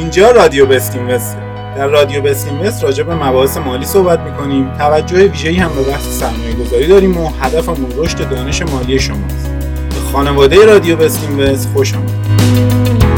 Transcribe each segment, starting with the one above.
اینجا رادیو بستیم وست در رادیو بستیم وست راجع به مباحث مالی صحبت می‌کنیم. توجه ویژه‌ای هم به بحث سرمایه گذاری داریم و هدفمون رشد دانش مالی شماست. به خانواده رادیو بستیم وست خوش آمدید.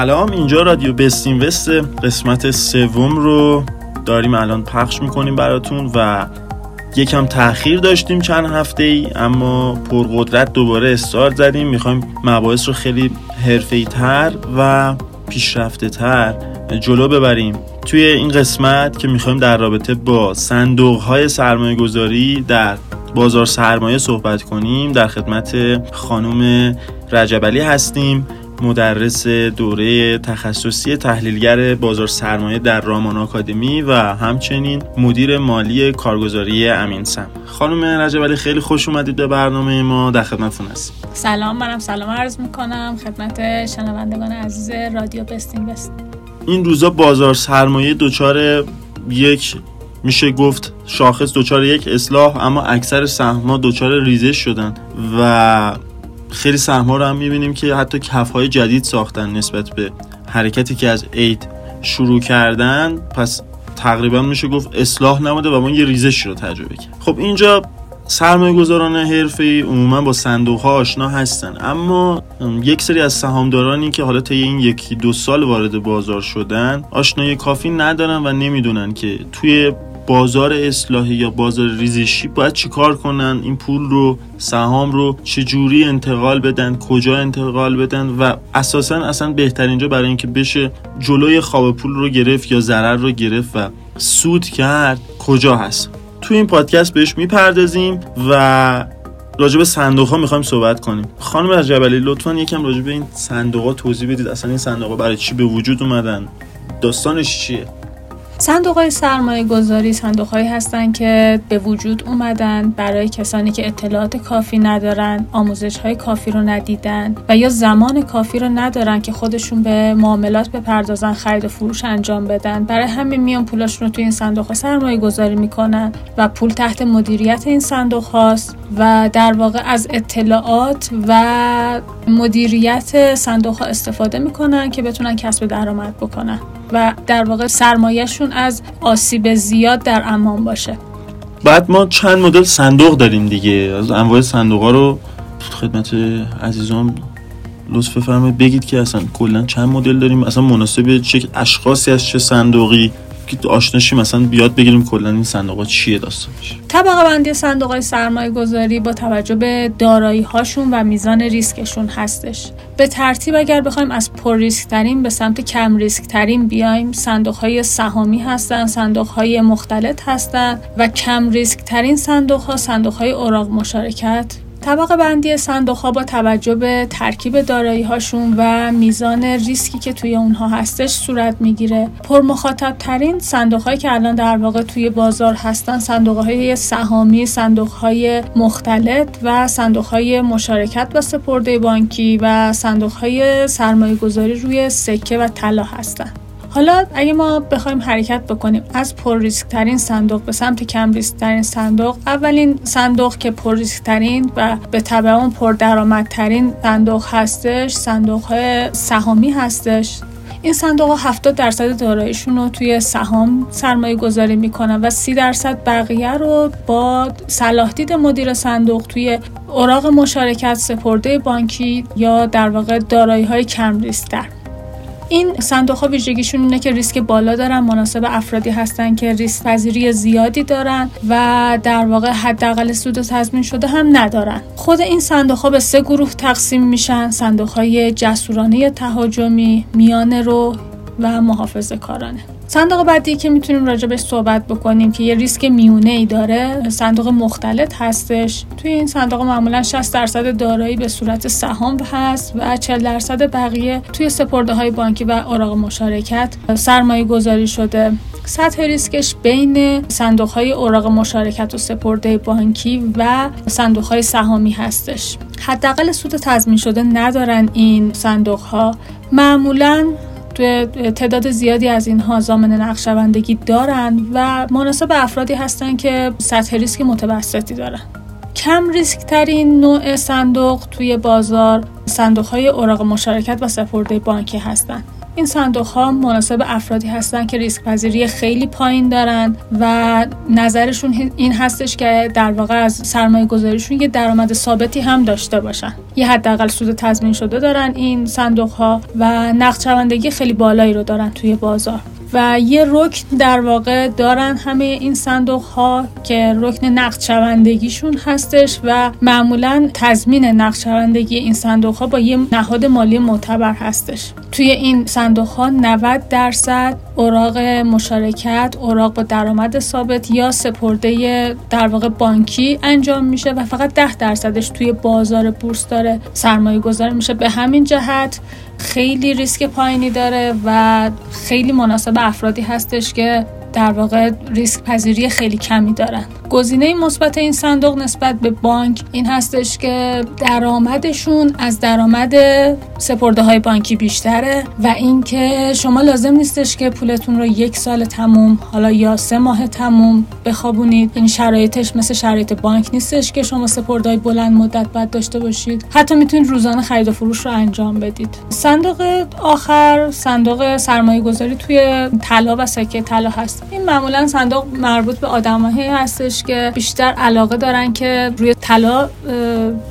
سلام اینجا رادیو بستین وست قسمت سوم رو داریم الان پخش می‌کنیم براتون و یکم تاخیر داشتیم چند هفته ای اما پرقدرت دوباره استارت زدیم. می‌خوایم مباحث رو خیلی حرفه تر و پیشرفته تر جلو ببریم. توی این قسمت که می‌خوایم در رابطه با صندوق های سرمایه گذاری در بازار سرمایه صحبت کنیم در خدمت خانم رجبلی هستیم. مدرس دوره تخصصی تحلیلگر بازار سرمایه در رامان آکادمی و همچنین مدیر مالی کارگزاری امینسم خانم رجب خیلی خوش اومدید به برنامه ما. در خدمتتون هستیم. سلام منم سلام عرض می‌کنم. خدمت شنوندگان عزیز رادیو بست این روزا بازار سرمایه دچار یک میشه گفت شاخص دچار یک اصلاح اما اکثر سهم‌ها دچار ریزش شدن و خیلی سهم رو هم می‌بینیم که حتی کف های جدید ساختن نسبت به حرکتی که از اید شروع کردن. پس تقریبا میشه گفت اصلاح نموده و ما یه ریزش رو تجربه کرد خب اینجا سرمایه گذاران حرفه ای عموما با صندوق ها آشنا هستن. اما یک سری از سهامدارانی که حالا طی این یکی دو سال وارد بازار شدن آشنایی کافی ندارن و نمی‌دونن که توی بازار اصلاحی یا بازار ریزشی باید چیکار کنن؟ این پول رو سهام رو چجوری انتقال بدن؟ کجا انتقال بدن؟ و اساسا اصلا بهترین جا برای اینکه بشه جلوی خواب پول رو گرفت یا ضرر رو گرفت و سود کرد کجا هست؟ تو این پادکست بهش می‌پردازیم و راجع به صندوق ها می‌خوایم صحبت کنیم. خانم جبلی لطفا یکم راجع به این صندوق ها توضیح بدید. اصلا این صندوق ها برای چی به وجود اومدن؟ داستانش چیه؟ صندوق های سرمایه گذاری صندوق هایی هستن که به وجود اومدن برای کسانی که اطلاعات کافی ندارن آموزش های کافی رو ندیدن و یا زمان کافی رو ندارن که خودشون به معاملات بپردازن خرید و فروش انجام بدن. برای همین میان پولاشون رو توی این صندوق ها سرمایه گذاری می‌کنن و پول تحت مدیریت این صندوق هاست و در واقع از اطلاعات و مدیریت صندوق ها استفاده می‌کنن که بتونن کسب درآمد بکنن. و در واقع سرمایهشون از آسیب زیاد در امان باشه. بعد ما چند مدل صندوق داریم دیگه. از انواع صندوق ها رو خدمت عزیزان لطف فرمایید بگید که اصلا کلا چند مدل داریم؟ اصلا مناسب چه اشخاصی از چه صندوقی؟ که آشناشی مثلا بیاد بگیریم کلا این صندوق چیه داستانش. طبقه بندی صندوق های سرمایه گذاری با توجه به دارایی هاشون و میزان ریسکشون هستش. به ترتیب اگر بخوایم از پر ریسک ترین به سمت کم ریسک ترین بیایم صندوق های سهامی هستن صندوق های مختلط هستن و کم ریسک ترین صندوق ها صندوق های اوراق مشارکت طبقه بندی صندوق ها با توجه به ترکیب دارایی هاشون و میزان ریسکی که توی اونها هستش صورت می‌گیره. پر مخاطب ترین صندوق هایی که الان در واقع توی بازار هستن صندوق های سهامی صندوق های مختلط و صندوق های مشارکت و سپرده بانکی و صندوق های سرمایه گذاری روی سکه و طلا هستن. حالا اگه ما بخوایم حرکت بکنیم از پر ریسک ترین صندوق به سمت کم ریسک ترین صندوق اولین صندوق که پر ریسک ترین و به تبع اون پر درآمد ترین صندوق هستش صندوق های سهامی هستش. این صندوق ها 70 درصد داراییشون رو توی سهام سرمایه گذاری می‌کنن و 30 درصد بقیه رو با صلاح دید مدیر صندوق توی اوراق مشارکت سپرده بانکی یا در واقع دارایی های کم ریسک این صندوق ها ویژگیشون اینه که ریسک بالا دارن مناسب افرادی هستن که ریسک پذیری زیادی دارن و در واقع حداقل سود تضمین شده هم ندارن. خود این صندوق ها به سه گروه تقسیم میشن صندوق های جسورانه تهاجمی میان رو و محافظه کارانه صندوق بعدی که می‌تونیم راجبش صحبت بکنیم که یه ریسک میونه ای داره صندوق مختلط هستش. توی این صندوق معمولا 60 درصد دارایی به صورت سهام هست و 40 درصد بقیه توی سپرده های بانکی و اوراق مشارکت سرمایه گذاری شده. سطح ریسکش بین صندوق های اوراق مشارکت و سپرده بانکی و صندوق های سهامی هستش. حداقل سود تضمین شده ندارن این صندوق ها معمولا تعداد زیادی از اینها زامن نقشوندگی دارن و مناسب افرادی هستن که سطح ریسک متوسطی دارن. کم ریسک ترین نوع صندوق توی بازار صندوق های اوراق مشارکت و سپرده بانکی هستند این صندوق ها مناسب افرادی هستند که ریسک پذیری خیلی پایین دارن و نظرشون این هستش که در واقع از سرمایه گذاریشون یه درآمد ثابتی هم داشته باشن. یه حداقل سود تضمین شده دارن این صندوق ها و نقد خیلی بالایی رو دارن توی بازار. و یه رکن در واقع دارن همه این صندوق ها که رکن نقد شوندگیشون هستش و معمولا تضمین نقد شوندگی این صندوق ها با یه نهاد مالی معتبر هستش. توی این صندوق ها 90 درصد اوراق مشارکت اوراق با درآمد ثابت یا سپرده در واقع بانکی انجام میشه و فقط 10 درصدش توی بازار بورس داره. سرمایه گذاری میشه به همین جهت. خیلی ریسک پایینی داره و خیلی مناسب افرادی هستش که در واقع ریسک پذیری خیلی کمی دارن. گزینه مثبت این صندوق نسبت به بانک این هستش که درآمدشون از درآمد سپرده های بانکی بیشتره و اینکه شما لازم نیستش که پولتون رو یک سال تموم حالا یا سه ماه تموم بخوابونید. این شرایطش مثل شرایط بانک نیستش که شما سپرده های بلند مدت باید داشته باشید. حتی می‌تونید روزانه خرید و فروش رو انجام بدید. صندوق آخر صندوق سرمایه گذاری توی طلا و سکه طلا هست. این معمولا صندوق مربوط به آدمایی هستش که بیشتر علاقه دارن که روی طلا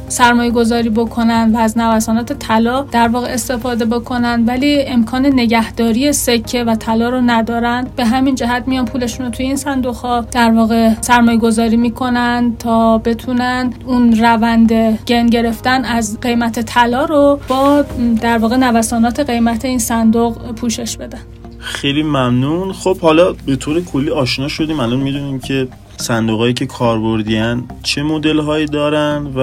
سرمایه گذاری بکنن و از نوسانات طلا در واقع استفاده بکنن. ولی امکان نگهداری سکه و طلا رو ندارن. به همین جهت میان پولشون رو توی این صندوق ها در واقع سرمایه گذاری می‌کنن تا بتونن اون روند گن گرفتن از قیمت طلا رو با در واقع نوسانات قیمت این صندوق پوشش بدن. خیلی ممنون. خب حالا به طور کلی آشنا شدیم. الان می‌دونیم که صندوقهایی که کاربردیان چه مدل هایی دارن و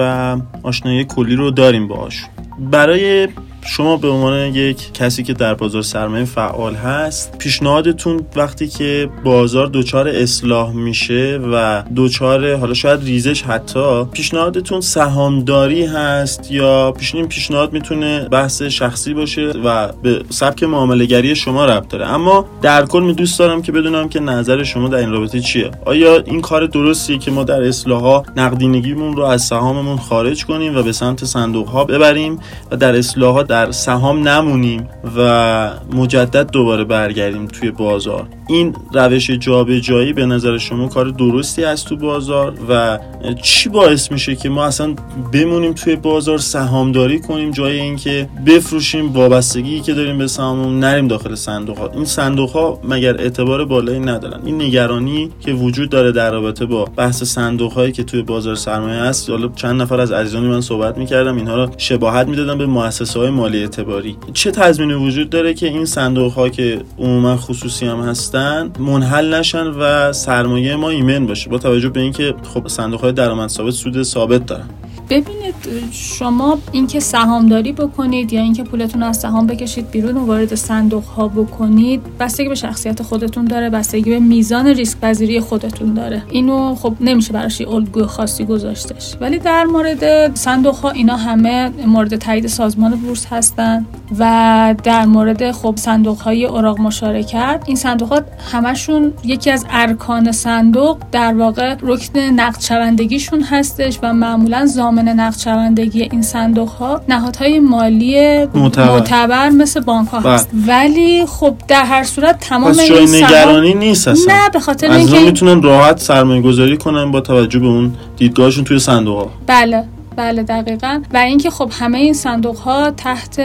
آشنایی کلی رو داریم باش برای شما به عنوان یک کسی که در بازار سرمایه فعال هست پیشنهادتون وقتی که بازار دچار اصلاح میشه و دچار حالا شاید ریزش حتی پیشنهادتون سهامداری هست یا پیشنهاد پیشنهاد می‌تونه بحث شخصی باشه و به سبک معامله شما ربط داره. اما در کل می دوست دارم که بدونم که نظر شما در این رابطه چیه؟ آیا این کار درستیه که ما در اصلاحات نقدینگیمون رو از سهاممون خارج کنیم و به سمت صندوق ها ببریم؟ و در اصلاحات در سهام نمونیم و مجدد دوباره برگردیم توی بازار. این روش جابجایی به نظر شما کار درستی است تو بازار و چی باعث میشه که ما اصلا بمونیم توی بازار سهامداری کنیم جای اینکه بفروشیم وابستگی که داریم به سهاممون نریم داخل صندوق ها این صندوق ها مگر اعتبار بالایی ندارن؟ این نگرانی که وجود داره در رابطه با بحث صندوق هایی که توی بازار سرمایه هست حالا چند نفر از عزیزان من صحبت می‌کردم اینها رو شباهت می‌دادم به مؤسسه های مالی اعتباری. چه تضمینی وجود داره که این صندوق ها که عموما خصوصی هم هستن منحل نشن و سرمایه ما ایمن باشه؟ با توجه به اینکه خب صندوق های درآمد ثابت سود ثابت دارن. ببینید شما اینکه سهامداری بکنید یا اینکه پولتون از سهام بکشید بیرون و وارد صندوق ها بکنید بستگی به شخصیت خودتون داره بستگی به میزان ریسک پذیری خودتون داره. اینو خب نمیشه براش الگوی خاصی گذاشتش. ولی در مورد صندوق ها اینا همه مورد تایید سازمان بورس هستن و در مورد خب صندوق های اوراق مشارکت این صندوق ها همشون یکی از ارکان صندوق در واقع رکن نقد شوندگیشون هستش و معمولا زام ضامن نقد شوندگی این صندوق ها نهادهای مالی معتبر, مثل بانک ها هست. بله. ولی خب در هر صورت تمام پس جای نگرانی نیست اصلا. نه به خاطر اینکه می‌تونن راحت سرمایه گذاری کنن با توجه به اون دیدگاهشون توی صندوق ها بله بله دقیقا. و اینکه خب همه این صندوق ها تحت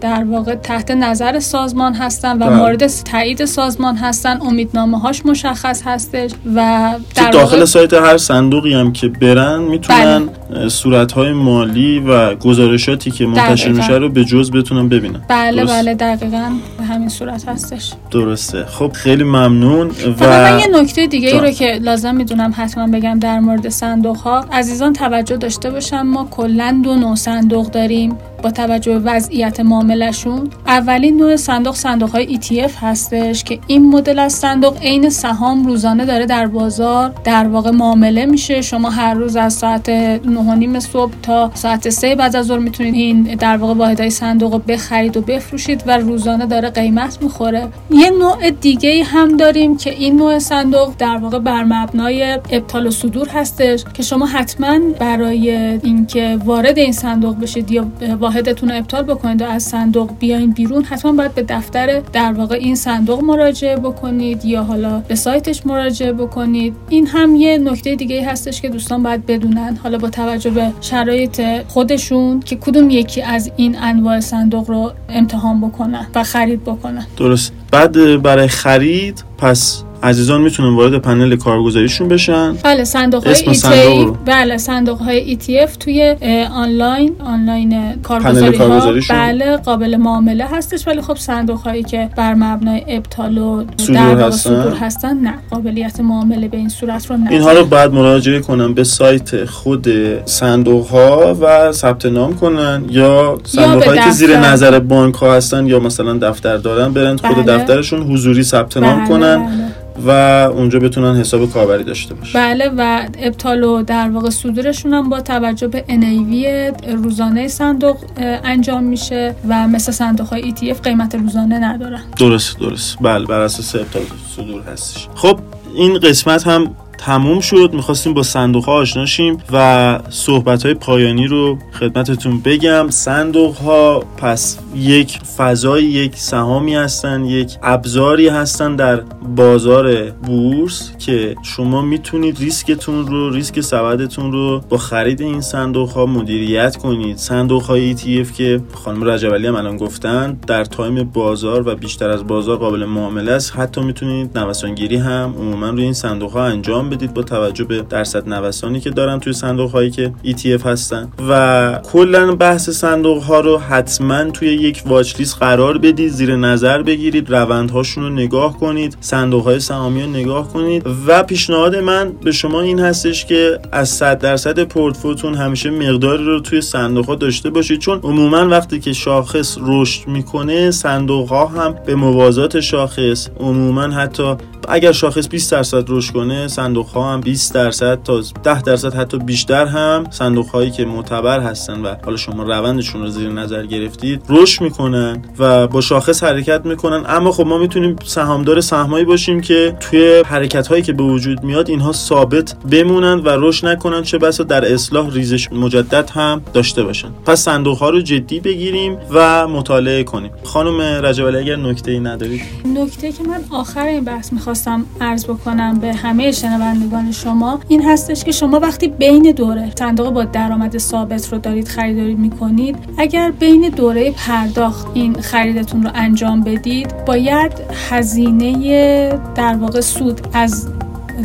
در واقع تحت نظر سازمان هستن و بله. مورد تایید سازمان هستن. امیدنامه هاش مشخص هستش و در داخل واقع سایت هر صندوقی هم که برن می‌تونن صورتهای مالی و گزارشاتی که منتشر. میشه رو به جز بتونن ببینن بله درست؟ بله دقیقا به همین صورت هستش درسته خب خیلی ممنون فقط و من یه نکته دیگه ای. رو که لازم می‌دونم حتما بگم در مورد صندوق ها عزیزان توجه داشته باشن ما کلا دو نوع صندوق داریم با توجه به وضعیت معاملشون اولین نوع صندوق صندوق های ETF هستش که این مدل از صندوق عین سهام روزانه داره در بازار در واقع معامله میشه. شما هر روز از ساعت 9 صبح تا ساعت 3 بعد از ظهر می‌تونید این در واقع واحدهای صندوق رو بخرید و بفروشید و روزانه داره قیمت می‌خوره. یه نوع دیگه هم داریم که این نوع صندوق در واقع بر مبنای ابطال و صدور هستش که شما حتما برای اینکه وارد این صندوق بشید یا واحدتون رو ابطال بکنید و از صندوق بیاین بیرون حتما باید به دفتر در واقع این صندوق مراجعه بکنید یا حالا به سایتش مراجعه بکنید. این هم یه نکته دیگه هستش که دوستان باید بدونن. حالا با توجه به شرایط خودشون که کدوم یکی از این انواع صندوق رو امتحان بکنن و خرید بکنن. درست. بعد برای خرید پس عزیزان می‌تونن وارد پنل کارگزاریشون بشن بله صندوق های اسم صندوق. بله صندوق های ETF توی آنلاین آنلاین کارگزاری ها. بله قابل معامله هستش ولی خب صندوق هایی که بر مبنای ابطال و صدور هستن. هستن نه قابلیت معامله به این صورت رو نداره اینها رو بعد مراجعه کنن به سایت خود صندوق ها و ثبت نام کنن یا صندوق هایی که زیر. نظر بانک ها هستن یا مثلا دفتر دارن برن خود بله. دفترشون حضوری ثبت نام بله، کنن بله. و اونجا بتونن حساب کاربری داشته باشن. بله و ابطال و در واقع صدورشون هم با توجه به NAV روزانه صندوق انجام میشه و مثل صندوق های ETF قیمت روزانه ندارن. درست درست بله بر اساس ابطال صدور هستش. خب این قسمت هم تموم شد. می‌خواستیم با صندوق ها آشنا شیم و صحبت های پایانی رو خدمتتون بگم. صندوق ها پس یک فضای یک سهامی هستن یک ابزاری هستن در بازار بورس که شما می‌تونید ریسکتون رو ریسک سبدتون رو با خرید این صندوق ها مدیریت کنید. صندوق های ETF که خانم رجب هم الان گفتن در تایم بازار و بیشتر از بازار قابل معامله است. حتی می‌تونید نوسانگیری هم عموما روی این صندوق ها انجام بدید با توجه به درصد نوسانی که دارن توی صندوق هایی که ETF هستن. و کلا بحث صندوق ها رو حتما توی یک واچ لیست قرار بدید زیر نظر بگیرید روندهاشون رو نگاه کنید صندوق های سهامی رو نگاه کنید و پیشنهاد من به شما این هستش که از 100 درصد پورتفوتون همیشه مقداری رو توی صندوق ها داشته باشید. چون عموما وقتی که شاخص رشد می‌کنه صندوق ها هم به موازات شاخص عموما حتی اگر شاخص 20 درصد رشد کنه صندوق ها هم 20 درصد تا 10 درصد حتی بیشتر هم صندوق هایی که معتبر هستن و حالا شما روندشون رو زیر نظر گرفتید رشد می‌کنن و با شاخص حرکت می‌کنن. اما خب ما می‌تونیم سهامدار سهمایی باشیم که توی حرکت هایی که به وجود میاد اینها ثابت بمونن و رشد نکنن چه بسا در اصلاح ریزش مجدد هم داشته باشن. پس صندوق ها رو جدی بگیریم و مطالعه کنیم. خانم رجب اگر نکته ای ندارید نکته که من آخر این بحث می‌خواستم عرض بکنم به همه شنوندگان شما این هستش که شما وقتی بین دوره صندوق با درآمد ثابت رو دارید خریداری می‌کنید اگر بین دوره پرداخت این خریدتون رو انجام بدید باید هزینه در واقع سود از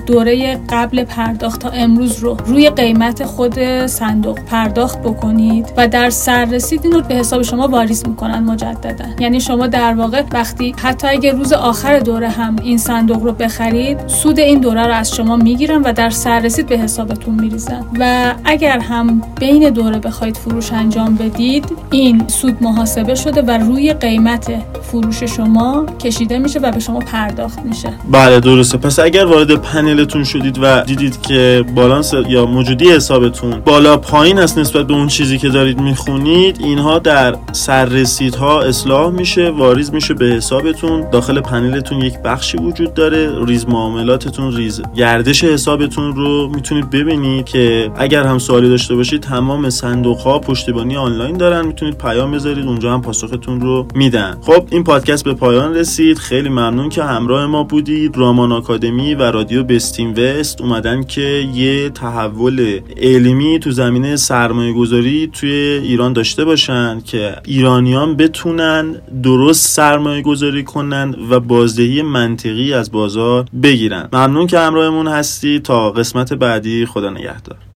دوره قبل پرداخت تا امروز رو روی قیمت خود صندوق پرداخت بکنید و در سررسید این رو به حساب شما واریز می‌کنن مجددا. یعنی شما در واقع وقتی حتی اگه روز آخر دوره هم این صندوق رو بخرید سود این دوره رو از شما می‌گیرن و در سررسید به حسابتون میریزن. و اگر هم بین دوره بخواید فروش انجام بدید این سود محاسبه شده و روی قیمت فروش شما کشیده میشه و به شما پرداخت میشه. بله درسته. پس اگر وارد پنلتون شدید و دیدید که بالانس یا موجودی حسابتون بالا پایینه نسبت به اون چیزی که دارید می‌خونید اینها در سررسیدها اصلاح میشه واریز میشه به حسابتون. داخل پنلتون یک بخشی وجود داره ریز معاملاتتون ریز گردش حسابتون رو می‌تونید ببینید که اگر هم سوالی داشته باشید تمام صندوق ها پشتیبانی آنلاین دارن می‌تونید پیام بذارید اونجا هم پاسختون رو میدن. خب این پادکست به پایان رسید. خیلی ممنون که همراه ما بودید. رامان آکادمی و رادیو بست اینوست اومدن که یه تحول علمی تو زمینه سرمایه گذاری توی ایران داشته باشن که ایرانیان بتونن درست سرمایه گذاری کنن و بازدهی منطقی از بازار بگیرن. ممنون که همراهمون هستی. تا قسمت بعدی خدا نگهدار.